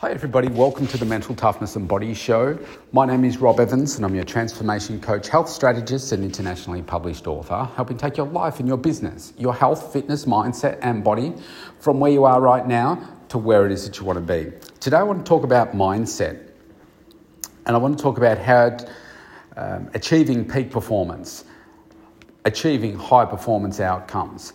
Hi, everybody. Welcome to the Mental Toughness and Body Show. My name is Rob Evans, and I'm your transformation coach, health strategist, and internationally published author, helping take your life and your business, your health, fitness, mindset, and body from where you are right now to where it is that you want to be. Today, I want to talk about mindset, and I want to talk about how um, achieving peak performance, achieving high performance outcomes.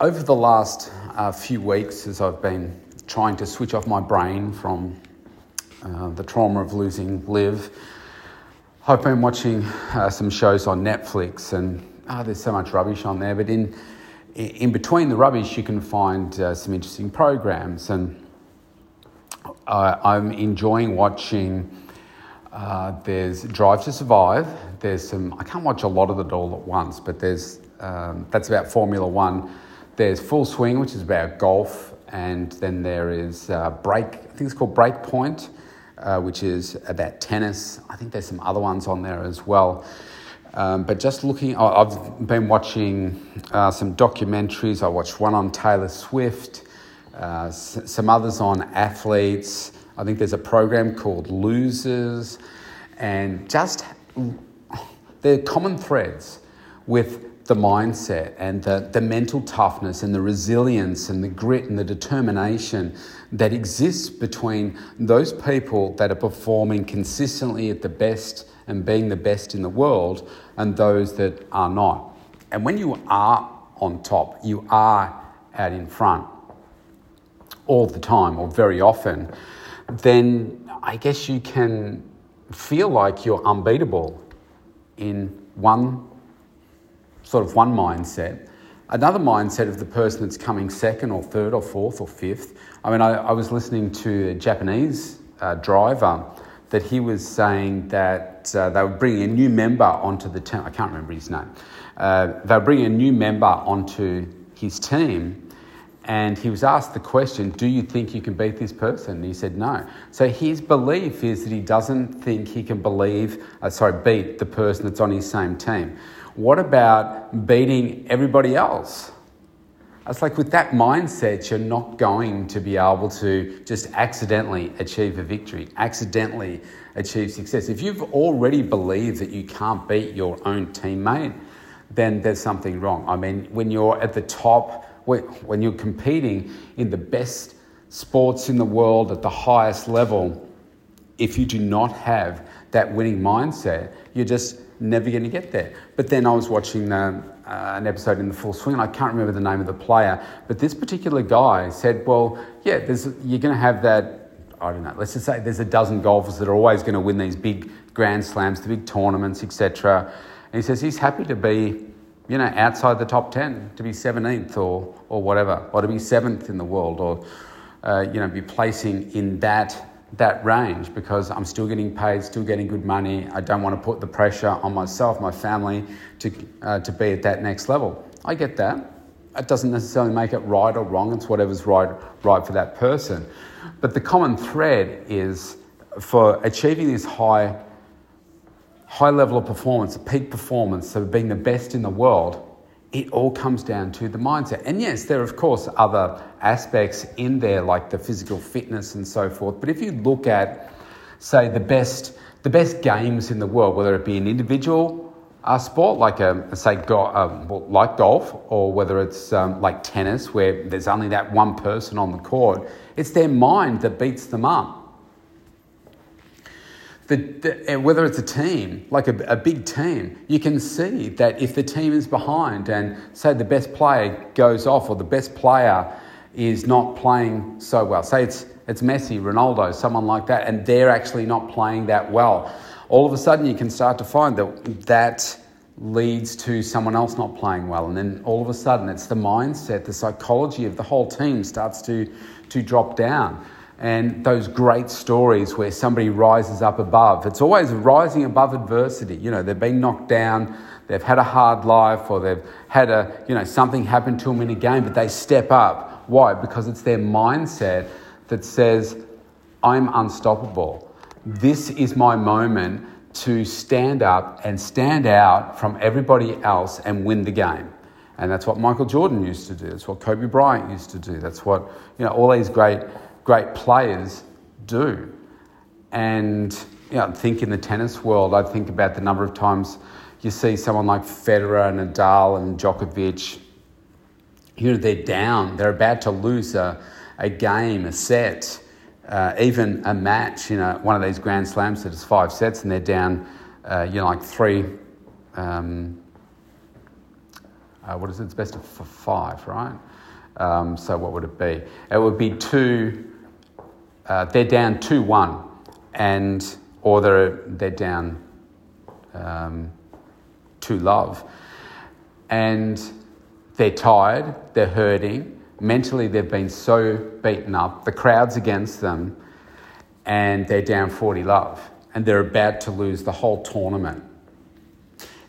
Over the last uh, few weeks, as I've been trying to switch off my brain from uh, the trauma of losing Liv. I've been watching uh, some shows on Netflix, and oh, there's so much rubbish on there. But in in between the rubbish, you can find uh, some interesting programs, and I'm enjoying watching. Uh, there's Drive to Survive. There's some. I can't watch a lot of it all at once, but there's um, that's about Formula One. There's Full Swing, which is about golf and then there is uh, Break, I think it's called Breakpoint, uh, which is about tennis. I think there's some other ones on there as well. Um, but just looking, I've been watching uh, some documentaries. I watched one on Taylor Swift, uh, some others on athletes. I think there's a program called Losers, and just they're common threads with the mindset and the, the mental toughness and the resilience and the grit and the determination that exists between those people that are performing consistently at the best and being the best in the world and those that are not. And when you are on top, you are out in front all the time or very often, then I guess you can feel like you're unbeatable in one sort of one mindset. Another mindset of the person that's coming second or third or fourth or fifth. I mean, I, I was listening to a Japanese uh, driver that he was saying that uh, they were bringing a new member onto the team. I can't remember his name. Uh, they were bringing a new member onto his team, and he was asked the question, Do you think you can beat this person? And he said, No. So his belief is that he doesn't think he can believe, uh, sorry, beat the person that's on his same team. What about beating everybody else? It's like with that mindset, you're not going to be able to just accidentally achieve a victory, accidentally achieve success. If you've already believed that you can't beat your own teammate, then there's something wrong. I mean, when you're at the top, when you're competing in the best sports in the world at the highest level, if you do not have that winning mindset, you're just never going to get there. But then I was watching uh, an episode in the full swing, and I can't remember the name of the player, but this particular guy said, Well, yeah, you're going to have that. I don't know, let's just say there's a dozen golfers that are always going to win these big grand slams, the big tournaments, etc. And he says he's happy to be, you know, outside the top 10, to be 17th or, or whatever, or to be seventh in the world, or, uh, you know, be placing in that that range because I'm still getting paid, still getting good money. I don't want to put the pressure on myself, my family, to, uh, to be at that next level. I get that. It doesn't necessarily make it right or wrong, it's whatever's right, right for that person. But the common thread is for achieving this high, high level of performance, peak performance, so being the best in the world, it all comes down to the mindset. And yes, there are, of course, other aspects in there, like the physical fitness and so forth. But if you look at, say, the best, the best games in the world, whether it be an individual uh, sport like, a, um, say, go, um, like golf, or whether it's um, like tennis, where there's only that one person on the court, it's their mind that beats them up the, the, whether it's a team, like a, a, big team, you can see that if the team is behind and say the best player goes off or the best player is not playing so well, say it's, it's Messi, Ronaldo, someone like that, and they're actually not playing that well, all of a sudden you can start to find that that leads to someone else not playing well. And then all of a sudden it's the mindset, the psychology of the whole team starts to, to drop down and those great stories where somebody rises up above. It's always rising above adversity. You know, they've been knocked down, they've had a hard life, or they've had a, you know, something happen to them in a game, but they step up. Why? Because it's their mindset that says, I'm unstoppable. This is my moment to stand up and stand out from everybody else and win the game. And that's what Michael Jordan used to do. That's what Kobe Bryant used to do. That's what, you know, all these great great players do. And you know, think in the tennis world, I think about the number of times you see someone like Federer, and Nadal, and Djokovic. You know, they're down, they're about to lose a, a game, a set, uh, even a match, you know, one of these Grand Slams that is five sets, and they're down, uh, you know, like three. Um, uh, what is it? It's best of five, right? Um, so what would it be? It would be two. Uh, they're down two one, and or they're they're down um, two love, and they're tired. They're hurting mentally. They've been so beaten up. The crowd's against them, and they're down forty love, and they're about to lose the whole tournament.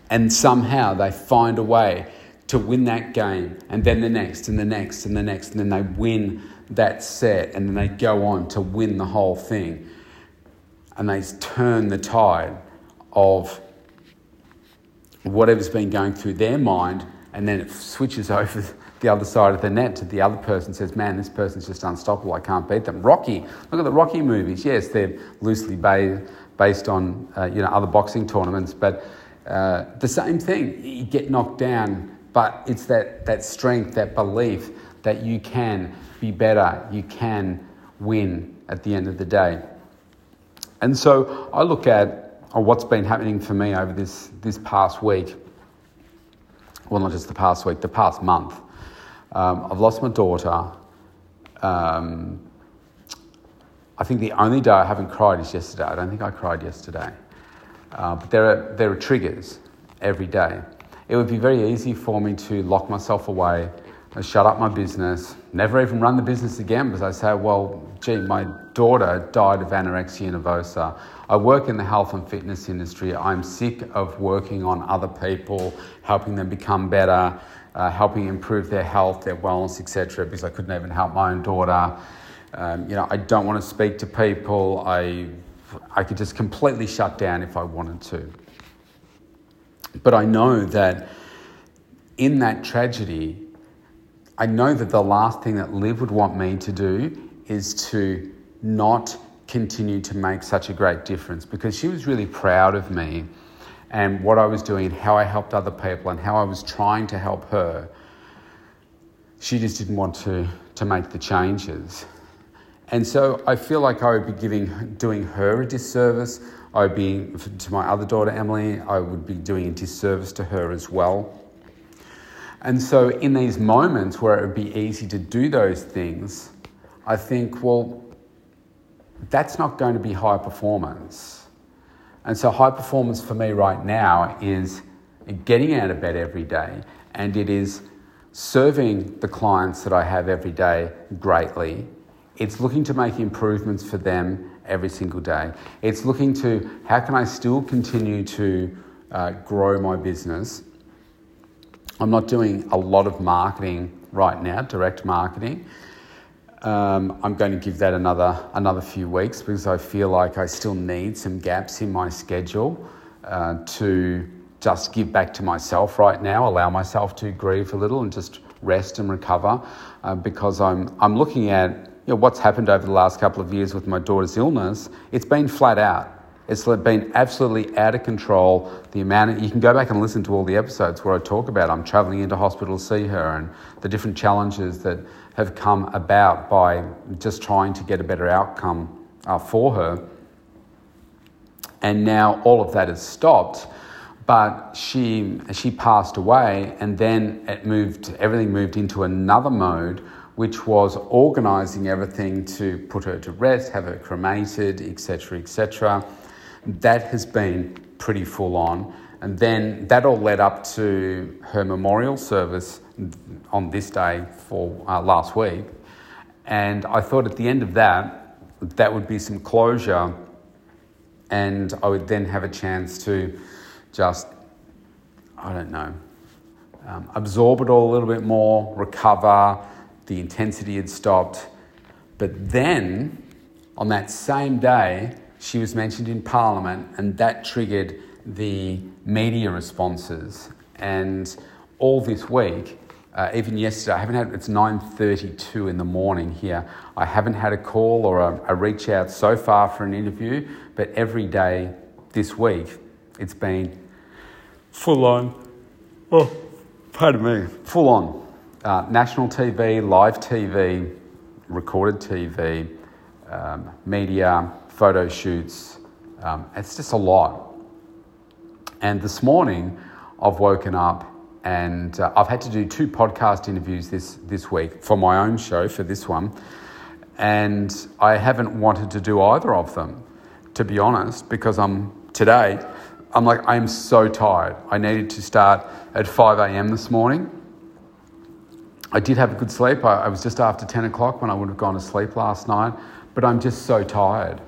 And somehow they find a way to win that game, and then the next, and the next, and the next, and then they win that set, and then they go on to win the whole thing. And they turn the tide of whatever's been going through their mind, and then it switches over the other side of the net to the other person says, Man, this person's just unstoppable. I can't beat them. Rocky, look at the Rocky movies. Yes, they're loosely based on uh, you know, other boxing tournaments, but uh, the same thing. You get knocked down but it's that, that strength, that belief that you can be better, you can win at the end of the day. And so I look at oh, what's been happening for me over this, this past week. Well, not just the past week, the past month. Um, I've lost my daughter. Um, I think the only day I haven't cried is yesterday. I don't think I cried yesterday. Uh, but there are, there are triggers every day it would be very easy for me to lock myself away, shut up my business, never even run the business again because I say, well, gee, my daughter died of anorexia nervosa. I work in the health and fitness industry. I'm sick of working on other people, helping them become better, uh, helping improve their health, their wellness, etc. Because I couldn't even help my own daughter. Um, you know, I don't want to speak to people. I, I could just completely shut down if I wanted to. But I know that in that tragedy, I know that the last thing that Liv would want me to do is to not continue to make such a great difference because she was really proud of me and what I was doing and how I helped other people and how I was trying to help her. She just didn't want to, to make the changes. And so I feel like I would be giving, doing her a disservice. I would be, to my other daughter, Emily, I would be doing a disservice to her as well. And so, in these moments where it would be easy to do those things, I think, well, that's not going to be high performance. And so, high performance for me right now is getting out of bed every day, and it is serving the clients that I have every day greatly. It's looking to make improvements for them every single day. It's looking to how can I still continue to uh, grow my business. I'm not doing a lot of marketing right now, direct marketing. Um, I'm going to give that another another few weeks because I feel like I still need some gaps in my schedule uh, to just give back to myself right now, allow myself to grieve a little and just rest and recover uh, because I'm I'm looking at you know, what's happened over the last couple of years with my daughter's illness, it's been flat out. It's been absolutely out of control. The amount of, you can go back and listen to all the episodes where I talk about I'm traveling into hospital to see her and the different challenges that have come about by just trying to get a better outcome uh, for her. And now all of that has stopped, but she she passed away, and then it moved. Everything moved into another mode which was organising everything to put her to rest, have her cremated, etc., etc. That has been pretty full on. And then that all led up to her memorial service on this day for uh, last week. And I thought at the end of that, that would be some closure, and I would then have a chance to just, I don't know, um, absorb it all a little bit more, recover, the intensity had stopped. But then, on that same day, she was mentioned in Parliament, and that triggered the media responses. And all this week, Uh, even yesterday, I haven't had. It's nine thirty-two in the morning here. I haven't had a call or a, a reach out so far for an interview, but every day this week, it's been full on. Oh, pardon me. Full on. Uh, national TV, live TV, recorded TV, um, media, photo shoots. Um, it's just a lot. And this morning, I've woken up and uh, I've had to do two podcast interviews this, this week for my own show, for this one. And I haven't wanted to do either of them, to be honest, because I'm today, I'm like, I'm so tired. I needed to start at 5 a.m. this morning. I did have a good sleep. I, I was just after 10 o'clock when I would have gone to sleep last night, but I'm just so tired.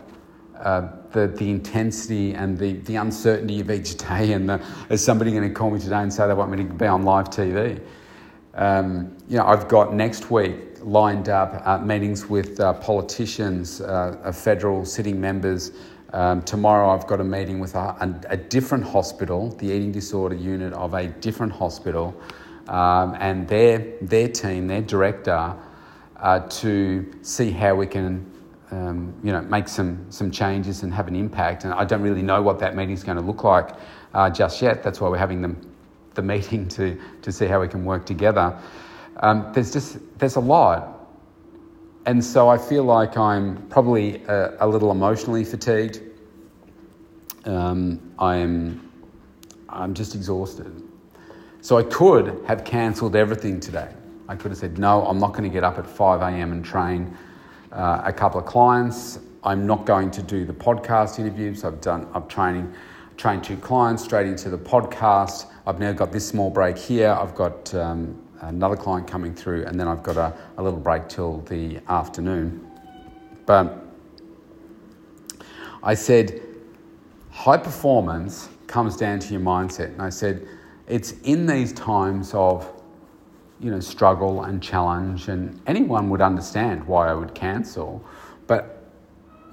Uh, the, the intensity and the, the uncertainty of each day, and the, is somebody going to call me today and say they want me to be on live TV? Um, you know, I've got next week lined up uh, meetings with uh, politicians, uh, federal sitting members. Um, tomorrow, I've got a meeting with a, a, a, different hospital, the eating disorder unit of a different hospital, um, and their their team, their director, uh, to see how we can um, you know, make some, some changes and have an impact. And I don't really know what that meeting is going to look like uh, just yet. That's why we're having the, the meeting to, to see how we can work together. Um, there's just there's a lot. And so I feel like I'm probably a, a little emotionally fatigued. Um, I'm, I'm just exhausted. So I could have cancelled everything today. I could have said, no, I'm not going to get up at 5 a.m. and train uh, a couple of clients. I'm not going to do the podcast interviews. I've done, I'm training, trained two clients straight into the podcast. I've now got this small break here. I've got um, another client coming through, and then I've got a, a little break till the afternoon. But I said, high performance comes down to your mindset. And I said, it's in these times of you know, struggle and challenge, and anyone would understand why I would cancel. But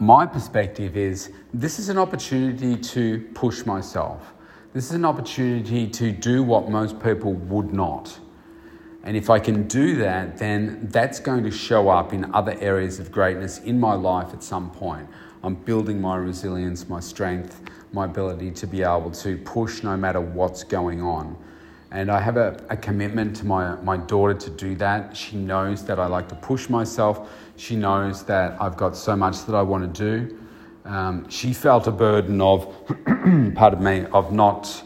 my perspective is this is an opportunity to push myself. This is an opportunity to do what most people would not. And if I can do that, then that's going to show up in other areas of greatness in my life at some point. I'm building my resilience, my strength, my ability to be able to push no matter what's going on. And I have a, a, commitment to my, my daughter to do that. She knows that I like to push myself. She knows that I've got so much that I want to do. Um, she felt a burden of, pardon me, of not,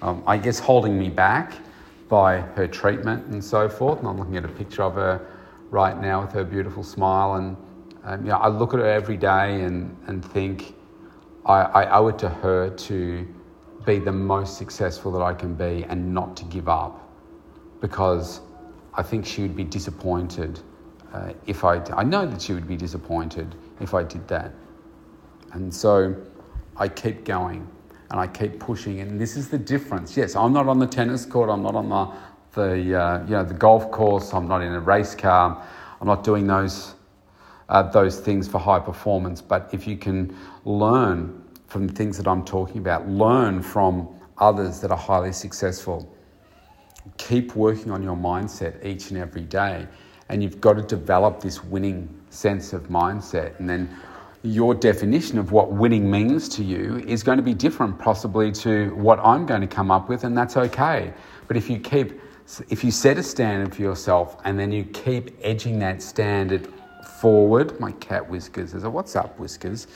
um, I guess, holding me back by her treatment and so forth. And I'm looking at a picture of her right now with her beautiful smile. And um, I look at her every day and, and think I, I owe it to her to be the most successful that I can be and not to give up because I think she would be disappointed uh, if I, I know that she would be disappointed if I did that. And so I keep going and I keep pushing. And this is the difference. Yes, I'm not on the tennis court, I'm not on the, the, uh, you know, the golf course, I'm not in a race car, I'm not doing those, uh, those things for high performance. But if you can learn from the things that I'm talking about. Learn from others that are highly successful. Keep working on your mindset each and every day. And you've got to develop this winning sense of mindset. And then your definition of what winning means to you is going to be different, possibly, to what I'm going to come up with, and that's okay. But if you keep, if you set a standard for yourself and then you keep edging that standard forward, my cat Whiskers is a What's up, Whiskers?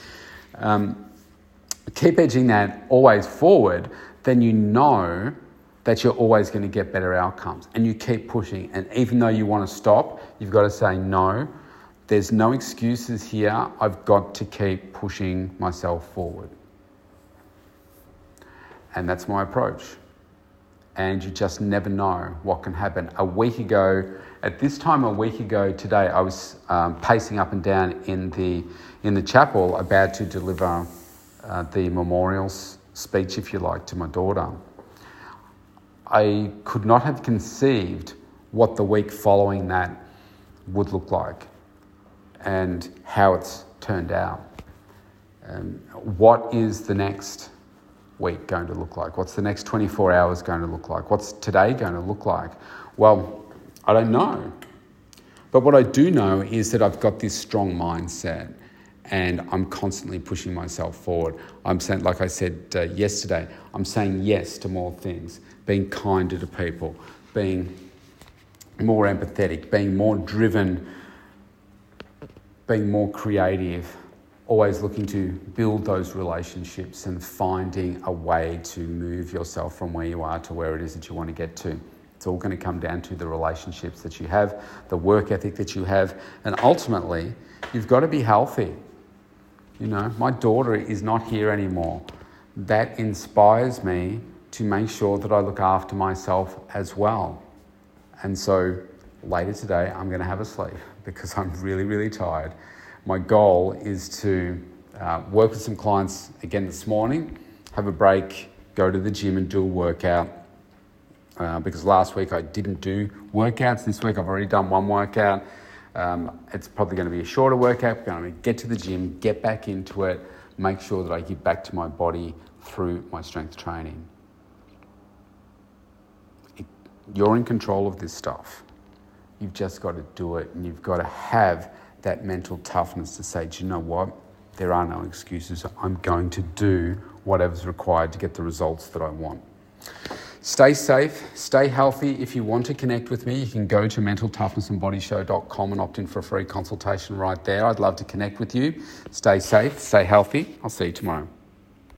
Um, keep edging that always forward, then you know that you're always going to get better outcomes and you keep pushing. And even though you want to stop, you've got to say, no, there's no excuses here. I've got to keep pushing myself forward. And that's my approach. And you just never know what can happen. A week ago, at this time a week ago today, I was um, pacing up and down in the, in the chapel about to deliver uh, the memorial speech, if you like, to my daughter, I could not have conceived what the week following that would look like and how it's turned out. Um, what is the next week going to look like? What's the next 24 hours going to look like? What's today going to look like? Well, I don't know. But what I do know is that I've got this strong mindset and I'm constantly pushing myself forward. I'm saying, like I said uh, yesterday, I'm saying yes to more things, being kinder to people, being more empathetic, being more driven, being more creative, always looking to build those relationships and finding a way to move yourself from where you are to where it is that you want to get to. It's all going to come down to the relationships that you have, the work ethic that you have, and ultimately, you've got to be healthy. You know, my daughter is not here anymore. That inspires me to make sure that I look after myself as well. And so later today, I'm going to have a sleep because I'm really, really tired my goal is to uh, work with some clients again this morning, have a break, go to the gym and do a workout. Uh, because last week I didn't do workouts. This week I've already done one workout. Um, it's probably going to be a shorter workout. Going to get to the gym, get back into it, make sure that I give back to my body through my strength training. It, you're in control of this stuff. You've just got to do it and you've got to have that mental toughness to say, do you know what? There are no excuses. I'm going to do whatever's required to get the results that I want. Stay safe, stay healthy. If you want to connect with me, you can go to mentaltoughnessandbodyshow.com and opt in for a free consultation right there. I'd love to connect with you. Stay safe, stay healthy. I'll see you tomorrow.